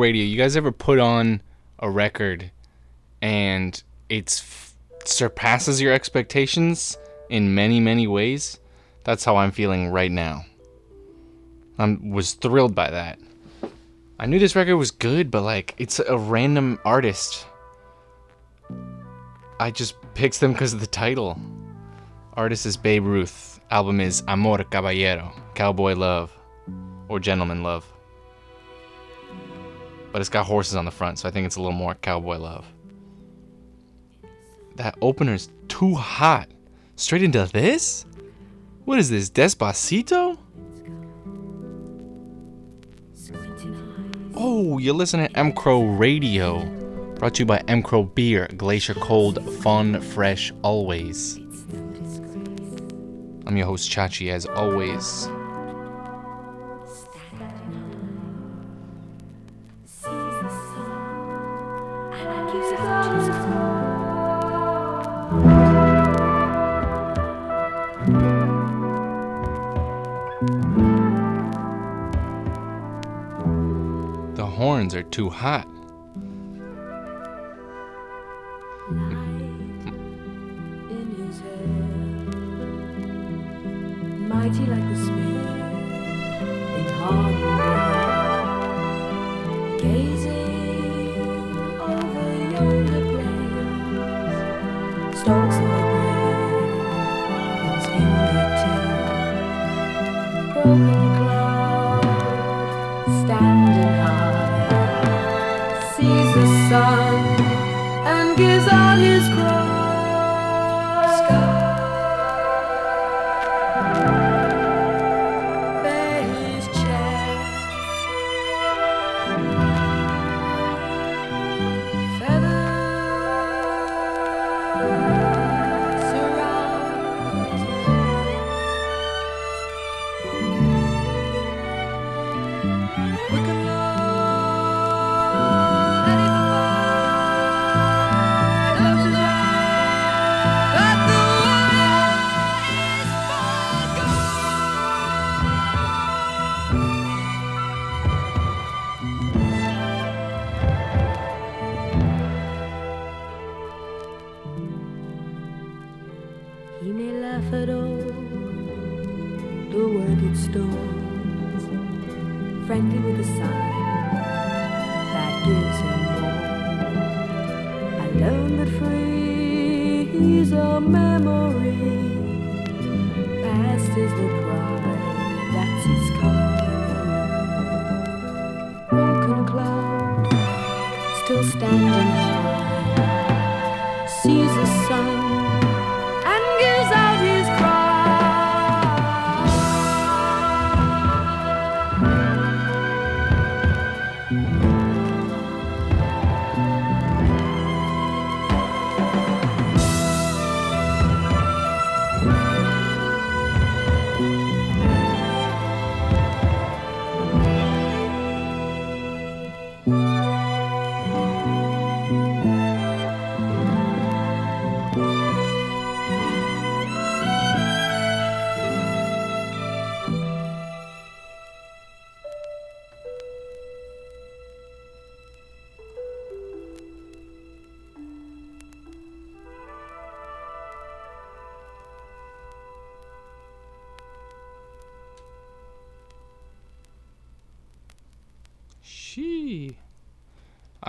Radio, you guys ever put on a record and it f- surpasses your expectations in many, many ways? That's how I'm feeling right now. I was thrilled by that. I knew this record was good, but like, it's a random artist. I just picked them because of the title. Artist is Babe Ruth. Album is Amor Caballero, Cowboy Love, or Gentleman Love but it's got horses on the front, so I think it's a little more cowboy love. That opener's too hot. Straight into this? What is this, Despacito? Oh, you're listening to M Crow Radio. Brought to you by M Crow Beer, Glacier Cold, fun, fresh, always. I'm your host, Chachi, as always. Are too hot. Mighty like the gazing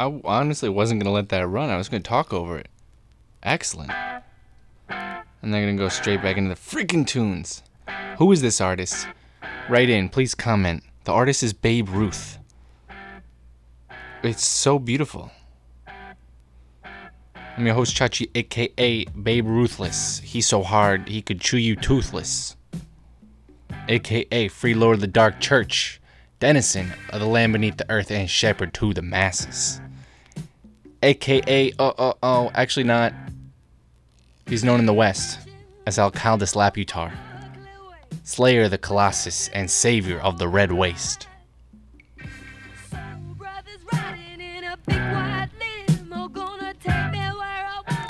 I honestly wasn't gonna let that run. I was gonna talk over it. Excellent. And then gonna go straight back into the freaking tunes. Who is this artist? Write in, please comment. The artist is Babe Ruth. It's so beautiful. I'm your host Chachi, aka Babe Ruthless. He's so hard he could chew you toothless. AKA Free Lord of the Dark Church, Denizen of the Land Beneath the Earth, and Shepherd to the Masses. AKA, oh, oh, oh, actually not. He's known in the West as Alcaldus Laputar, Slayer of the Colossus, and Savior of the Red Waste.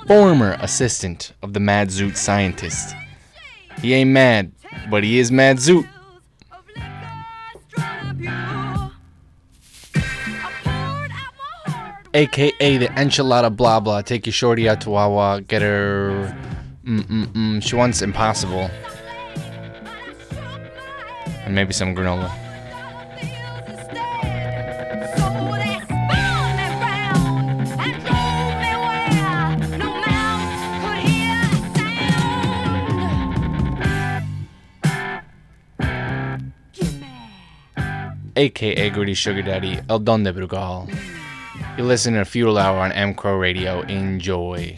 Former assistant of the Mad Zoot scientist. He ain't mad, but he is Mad Zoot. AKA the enchilada blah blah. Take your shorty out to Wawa, get her. Mm mm mm. She wants impossible. And maybe some granola. AKA Gritty Sugar Daddy, El Don de Brugal. You listen to Feudal Hour on M Crow Radio. Enjoy.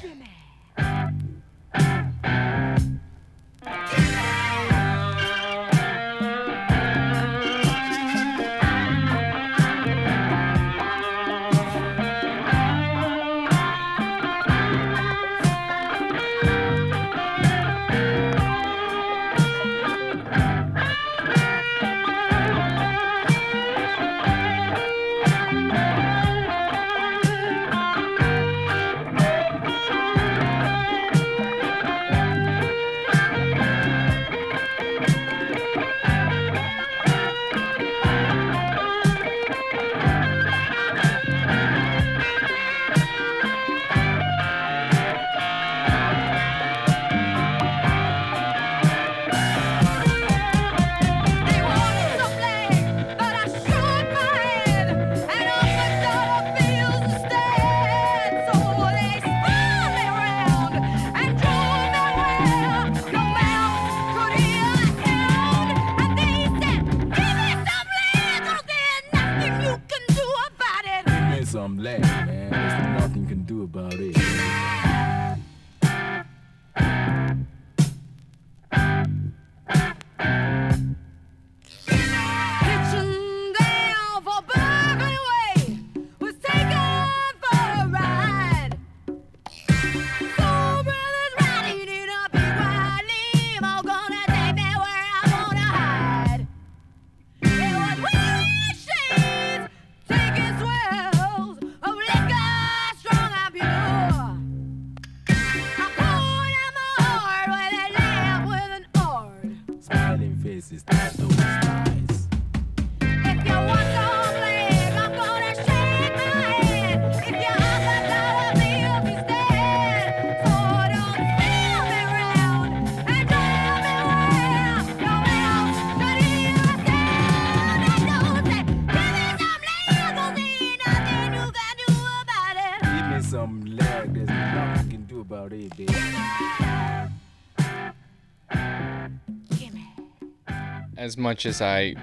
As much as I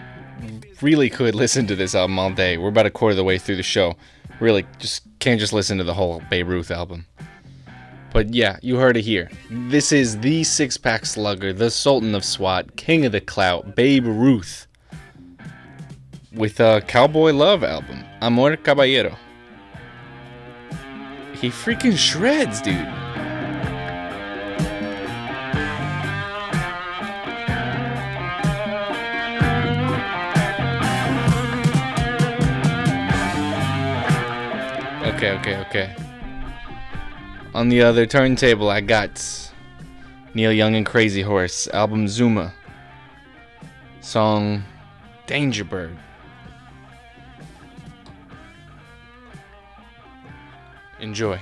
really could listen to this album all day, we're about a quarter of the way through the show. Really, just can't just listen to the whole Babe Ruth album. But yeah, you heard it here. This is the six pack slugger, the Sultan of SWAT, King of the Clout, Babe Ruth. With a Cowboy Love album, Amor Caballero. He freaking shreds, dude. Okay, okay, okay. On the other turntable, I got Neil Young and Crazy Horse, album Zuma, song Danger Bird. Enjoy.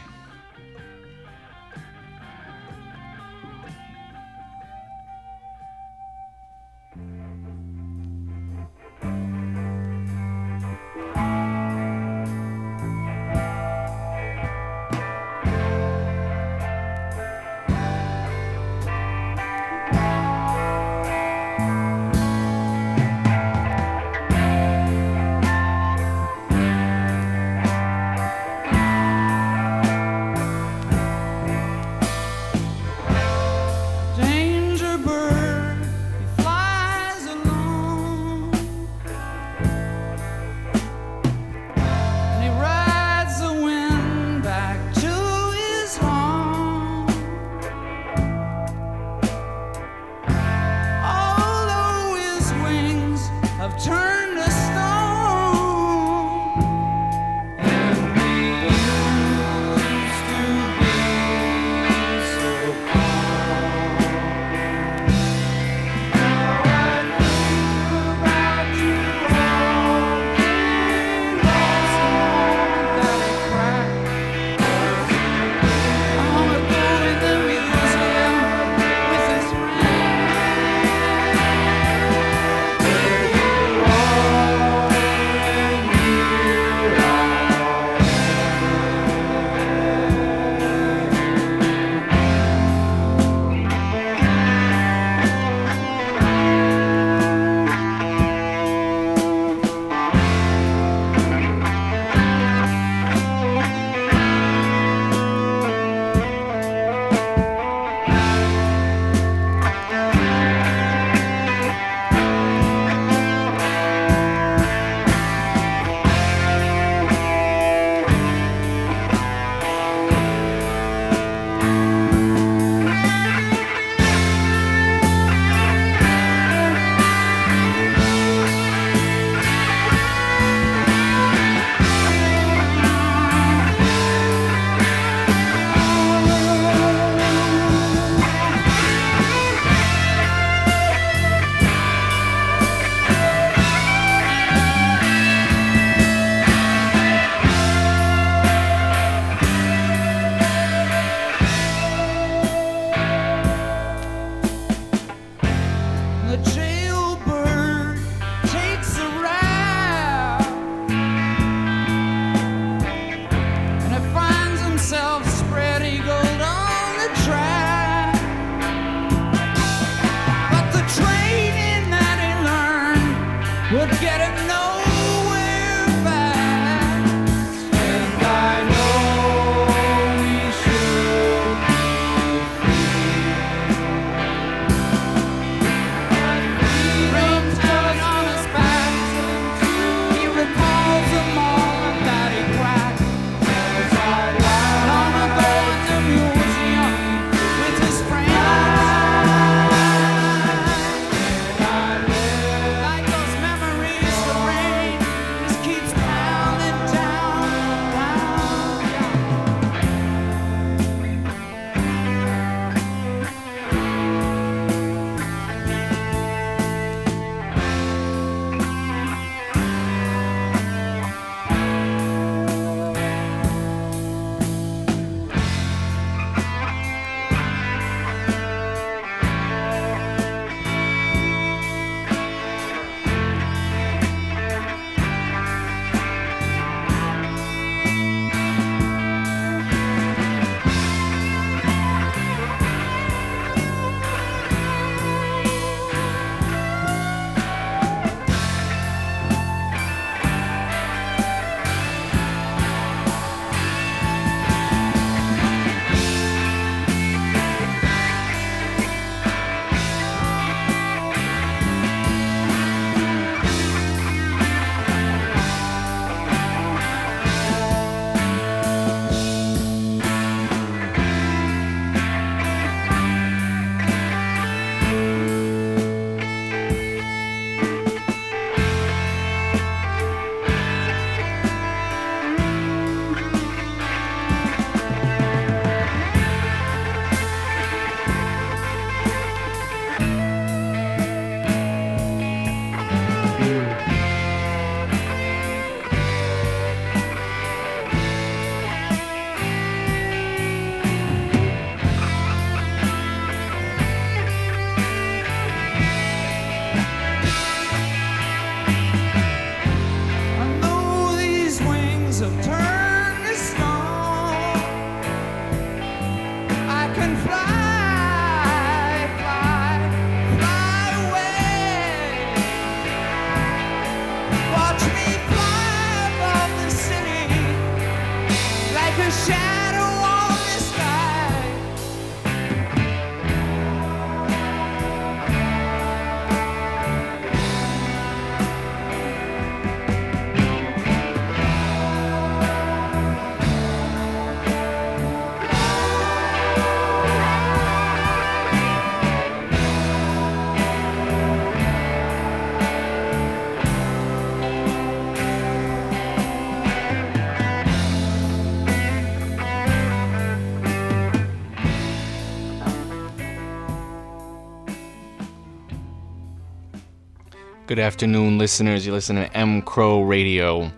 Good afternoon, listeners. You're listening to M Crow Radio.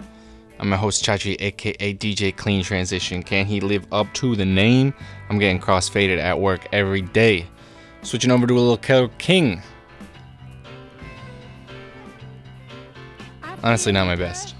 I'm your host, Chachi, aka DJ Clean Transition. Can he live up to the name? I'm getting crossfaded at work every day. Switching over to a little King. Honestly, not my best.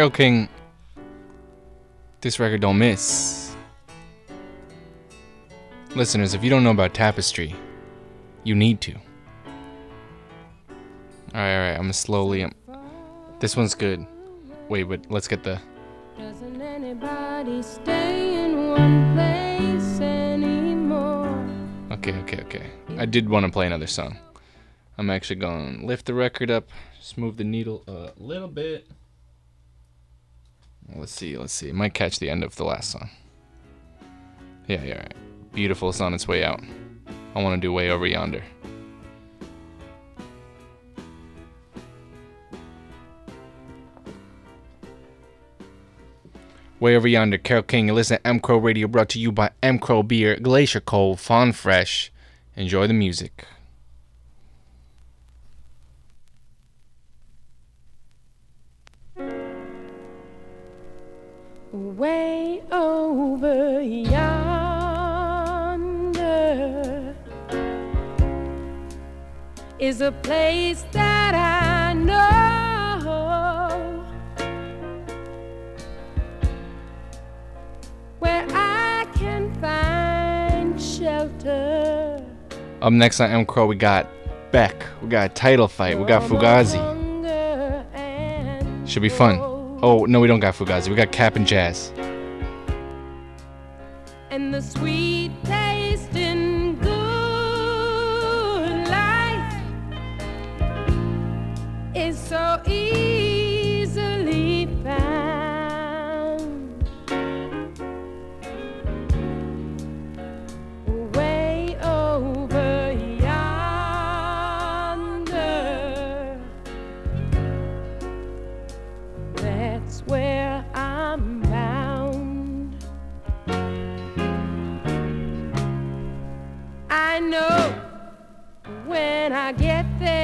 Carole King, this record don't miss. Listeners, if you don't know about Tapestry, you need to. Alright, alright, I'm gonna slowly. Um, this one's good. Wait, but let's get the. Doesn't anybody stay in one place anymore? Okay, okay, okay. I did want to play another song. I'm actually going to lift the record up, just move the needle a little bit. Let's see, let's see. Might catch the end of the last song. Yeah, yeah, right. Beautiful, it's on its way out. I want to do Way Over Yonder. Way Over Yonder, Carole King. Listen to M Crow Radio brought to you by M Crow Beer, Glacier Cove, Fawn Fresh. Enjoy the music. Way over yonder is a place that I know where I can find shelter. Up next on M Crow, we got Beck. We got a Title Fight. We got Fugazi. Should be fun. Oh, no, we don't got Fugazi. We got Cap'n Jazz. and the sweet I get there.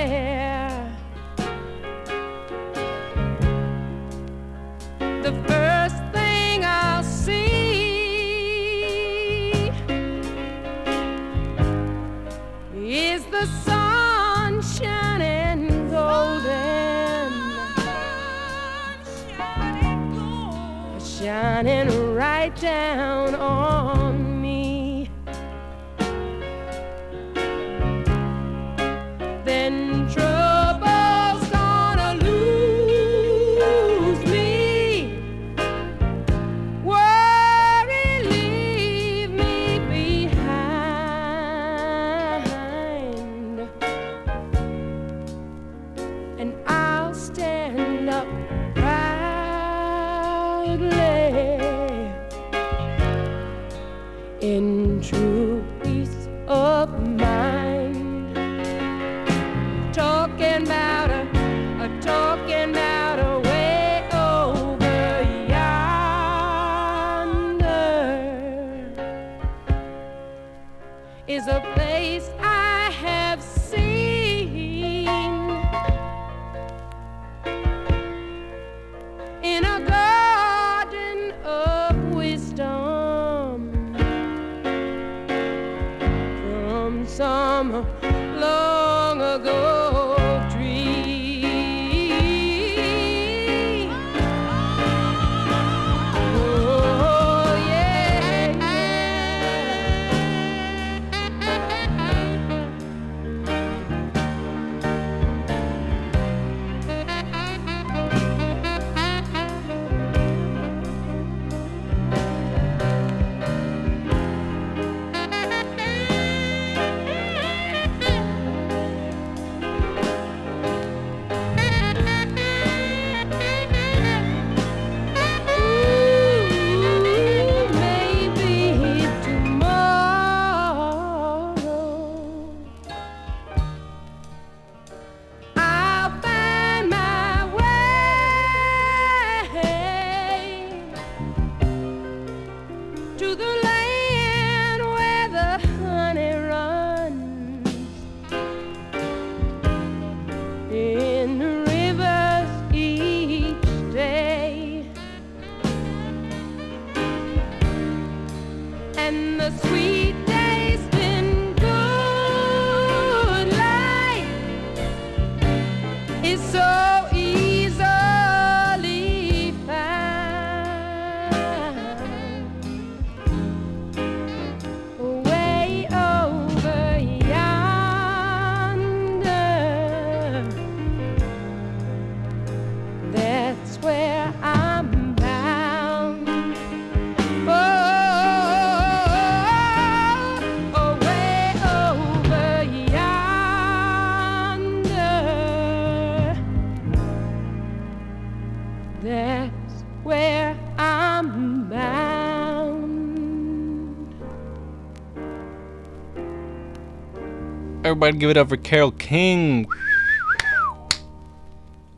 Everybody give it up for Carole King.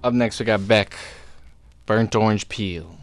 up next, we got Beck. Burnt Orange Peel.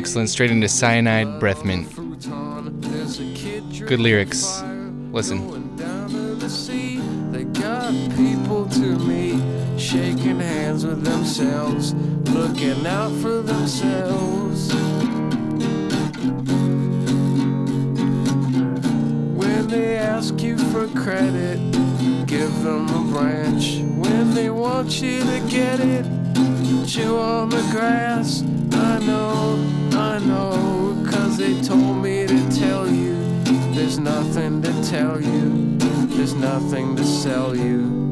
Excellent. Straight into cyanide breath mint. Good lyrics. Listen. They got people to meet, shaking hands with themselves, looking out for themselves. When they ask you for credit, give them a branch. When they want you to get it, chew on the grass. I know, know, cause they told me to tell you. There's nothing to tell you, there's nothing to sell you.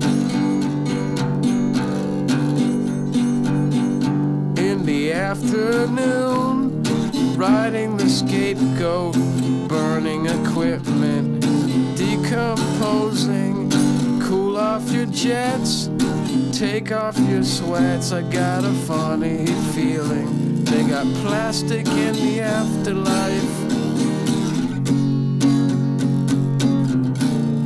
In the afternoon, riding the scapegoat, burning equipment, decomposing. Cool off your jets, take off your sweats. I got a funny feeling they got plastic in the afterlife.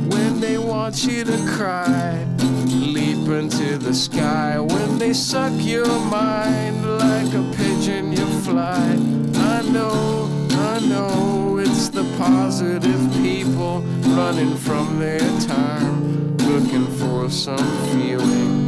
When they want you to cry, leap into the sky. When they suck your mind like a pigeon, you fly. I know, I know, it's the positive people running from their time, looking for some feeling.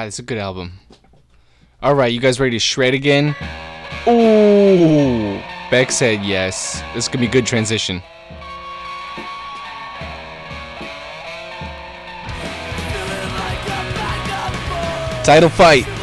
God, it's a good album. All right, you guys ready to shred again? Ooh, Beck said yes. This could be a good transition. Title fight.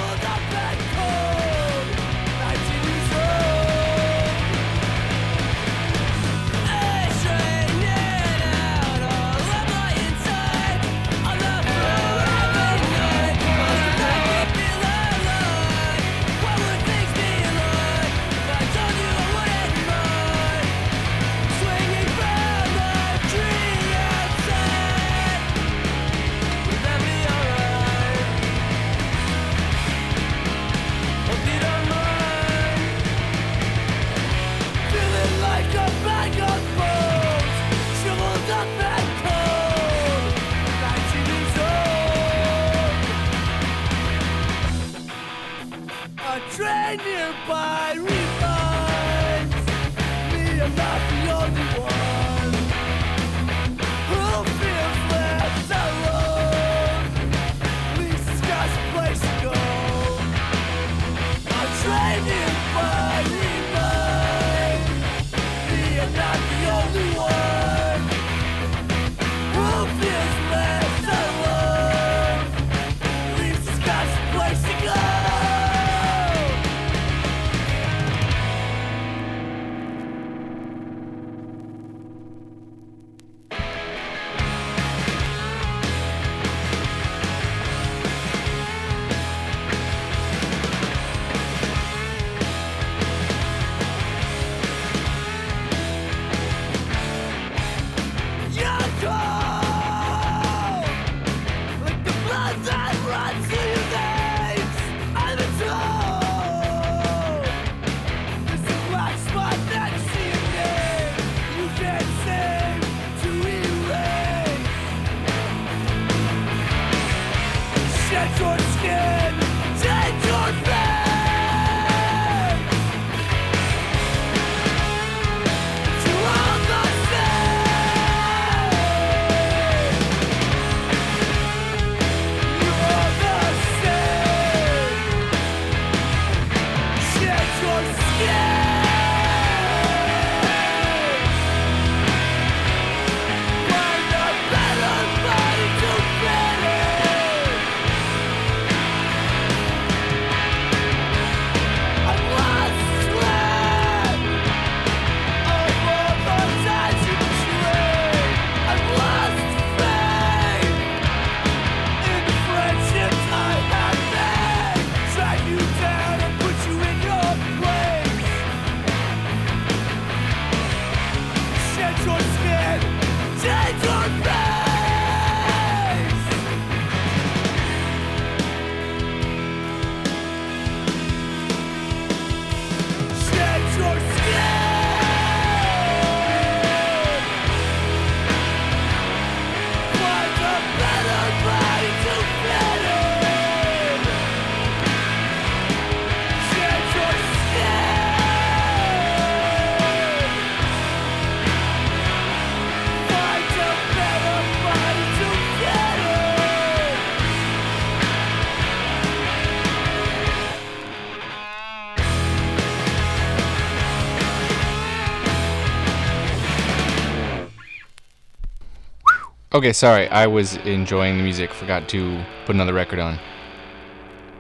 Okay, sorry. I was enjoying the music. Forgot to put another record on. A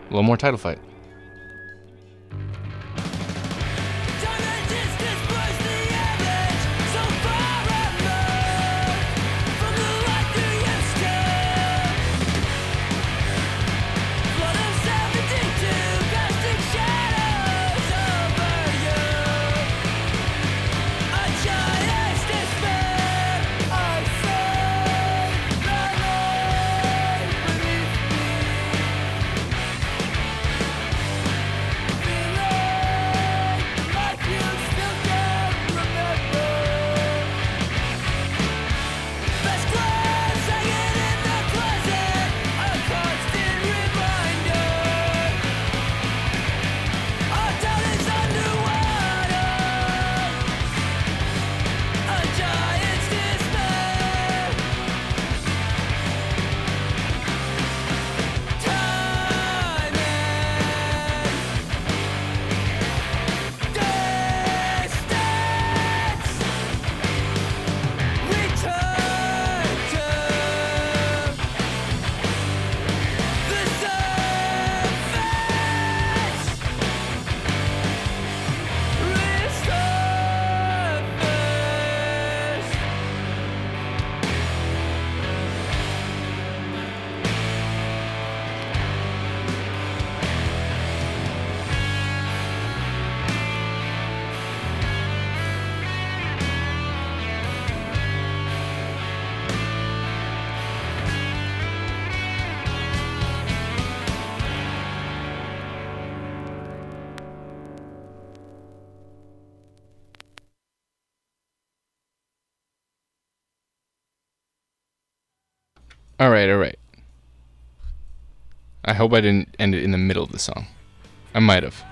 little more title fight. All right, all right. I hope I didn't end it in the middle of the song. I might have.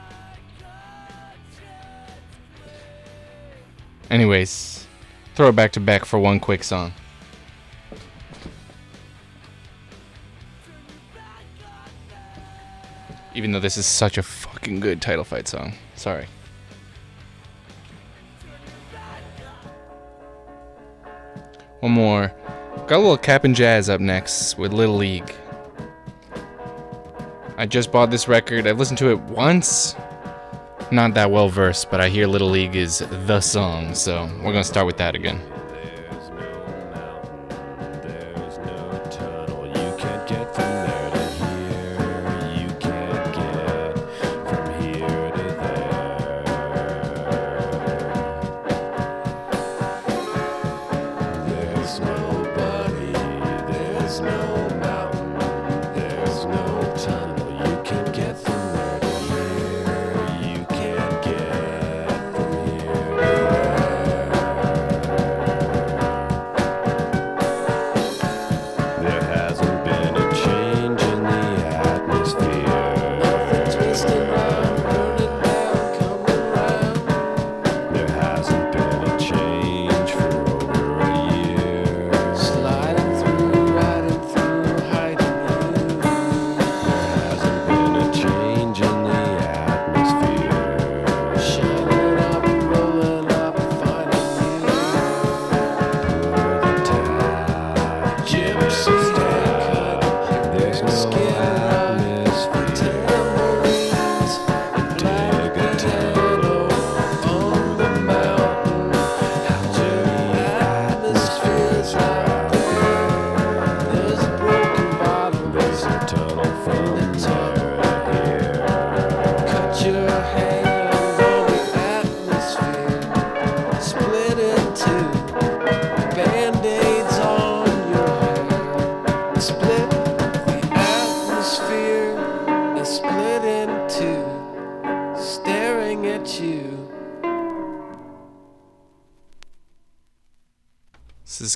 Anyways, throw it back to Beck for one quick song. Even though this is such a fucking good title fight song. Sorry. One more. Got a little Cap'n Jazz up next with Little League. I just bought this record. I've listened to it once. Not that well versed, but I hear Little League is the song, so we're gonna start with that again. Skin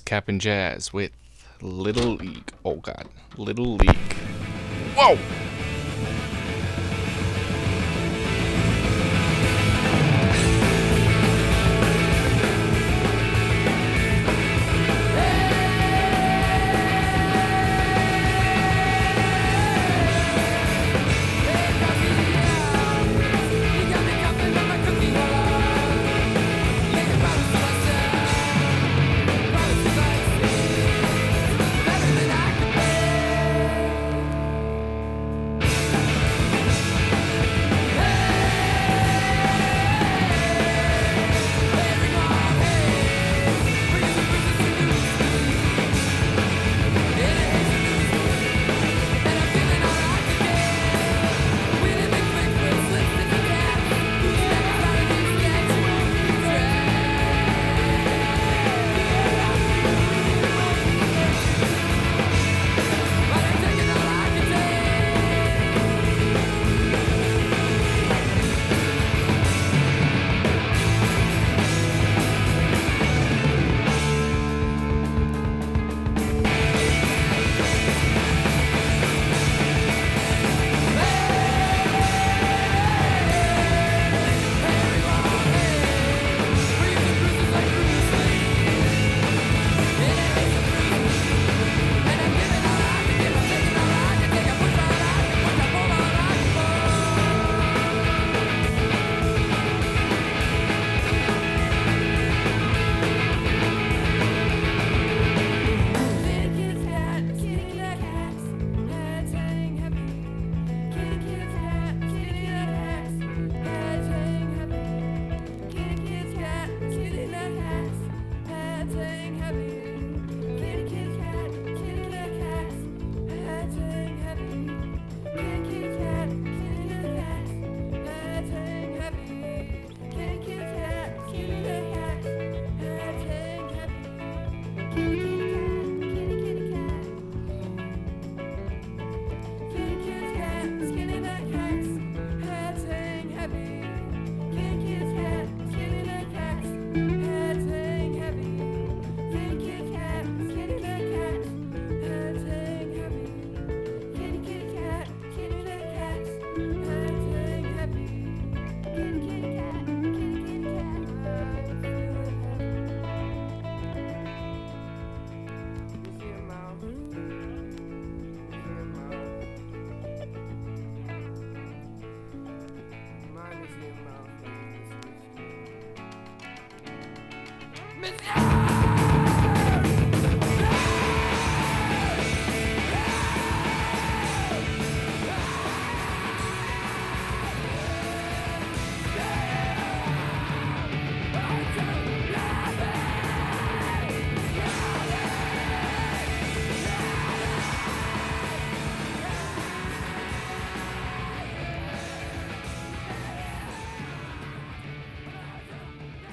Cap'n Jazz with Little League. Oh god, Little League. Whoa!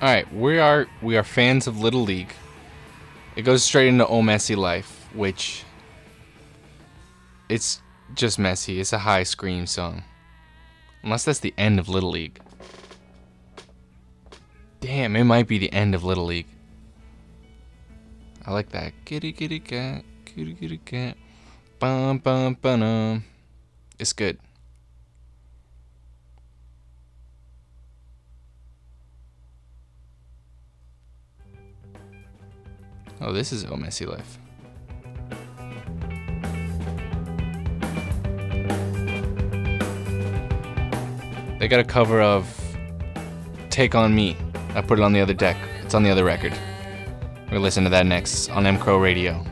All right, we are we are fans of Little League. It goes straight into Oh Messy Life, which it's just messy. It's a high scream song. Unless that's the end of Little League. Damn, it might be the end of Little League. I like that. Kitty kitty cat, kitty kitty cat. Bum bum bum. It's good. Oh, this is Oh Messy Life. They got a cover of Take On Me. I put it on the other deck. It's on the other record. We're gonna listen to that next on M Crow Radio.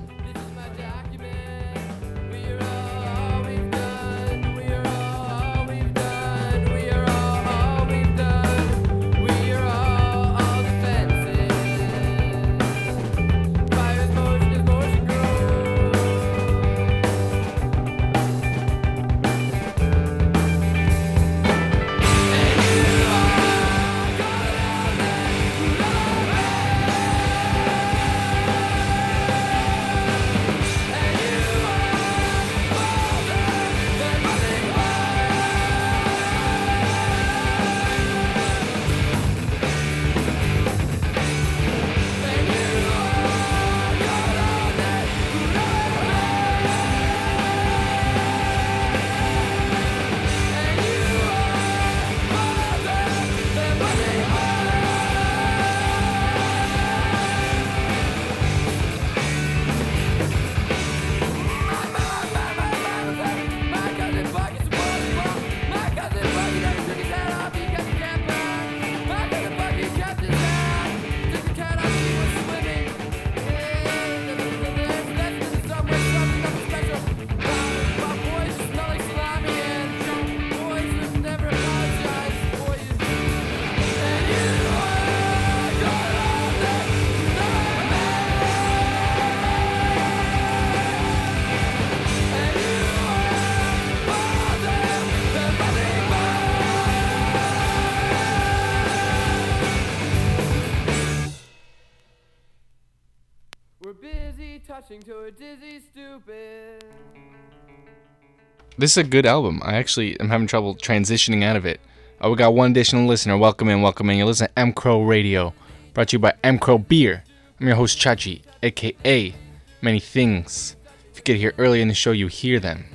This is a good album. I actually am having trouble transitioning out of it. Oh, we got one additional listener. Welcome in, welcome in. You listen to M Crow Radio, brought to you by M Crow Beer. I'm your host Chachi, aka Many Things. If you get here early in the show, you hear them.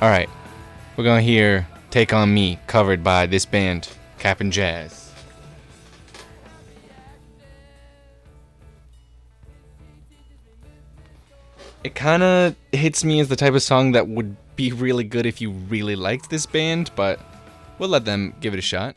All right, we're gonna hear "Take on Me" covered by this band, Cap'n Jazz. It kind of hits me as the type of song that would be really good if you really liked this band, but we'll let them give it a shot.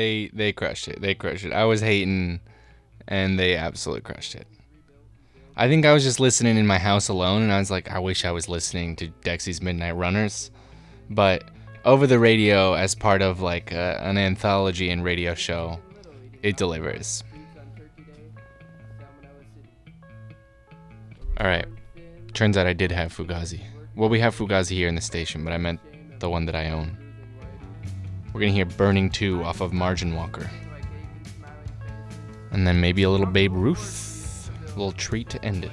They they crushed it. They crushed it. I was hating, and they absolutely crushed it. I think I was just listening in my house alone, and I was like, I wish I was listening to Dexy's Midnight Runners, but over the radio as part of like a, an anthology and radio show, it delivers. All right. Turns out I did have Fugazi. Well, we have Fugazi here in the station, but I meant the one that I own. We're gonna hear Burning Too off of Margin Walker. And then maybe a little Babe Ruth. A little treat to end it.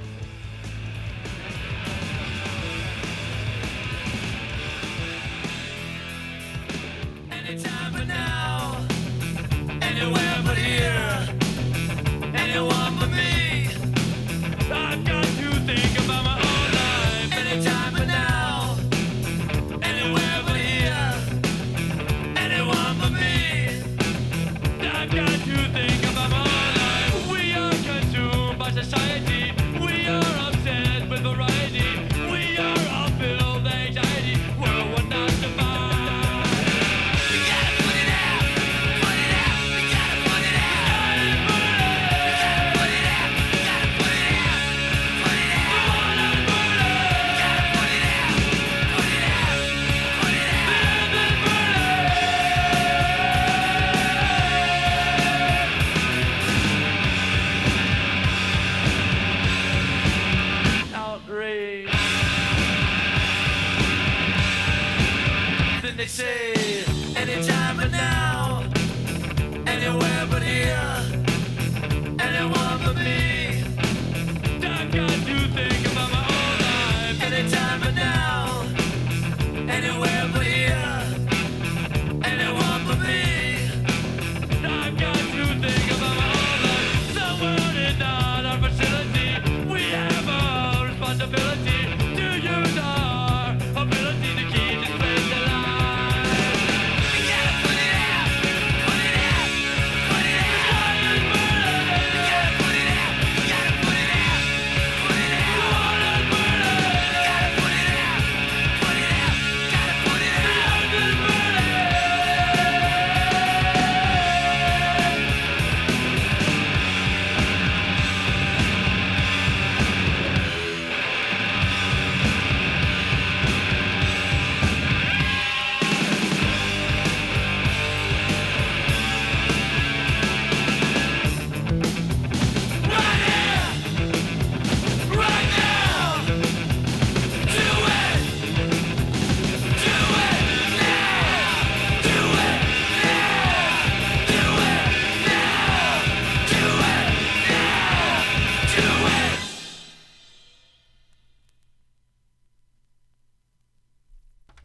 Anywhere but here, anyone but me.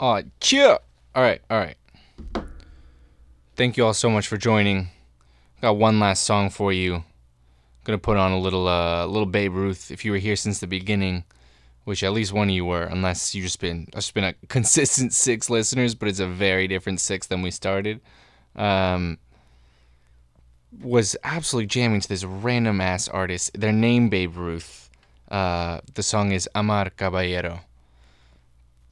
Aw, cheer! Alright, alright. Thank you all so much for joining. Got one last song for you. I'm Gonna put on a little uh little Babe Ruth if you were here since the beginning, which at least one of you were, unless you just been just been a consistent six listeners, but it's a very different six than we started. Um was absolutely jamming to this random ass artist. Their name Babe Ruth. Uh the song is Amar Caballero.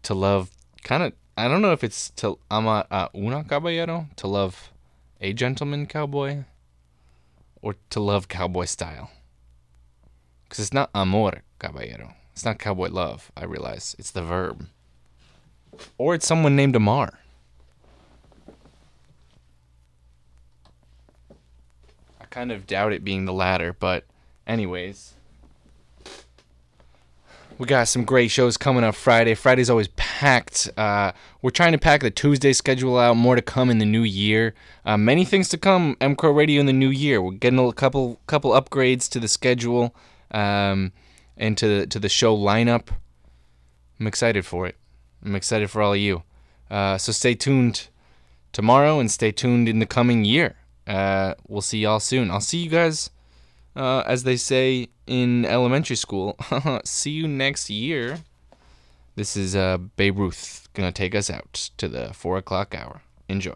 To love kind of I don't know if it's to ama a una caballero, to love a gentleman cowboy or to love cowboy style. Cuz it's not amor caballero. It's not cowboy love, I realize. It's the verb. Or it's someone named Amar. I kind of doubt it being the latter, but anyways, we got some great shows coming up Friday. Friday's always packed. Uh, we're trying to pack the Tuesday schedule out. More to come in the new year. Uh, many things to come. MCRO Radio in the new year. We're getting a couple couple upgrades to the schedule um, and to the, to the show lineup. I'm excited for it. I'm excited for all of you. Uh, so stay tuned tomorrow and stay tuned in the coming year. Uh, we'll see y'all soon. I'll see you guys uh, as they say in elementary school. See you next year. This is uh, Babe Ruth gonna take us out to the four o'clock hour. Enjoy.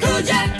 Cool Jack.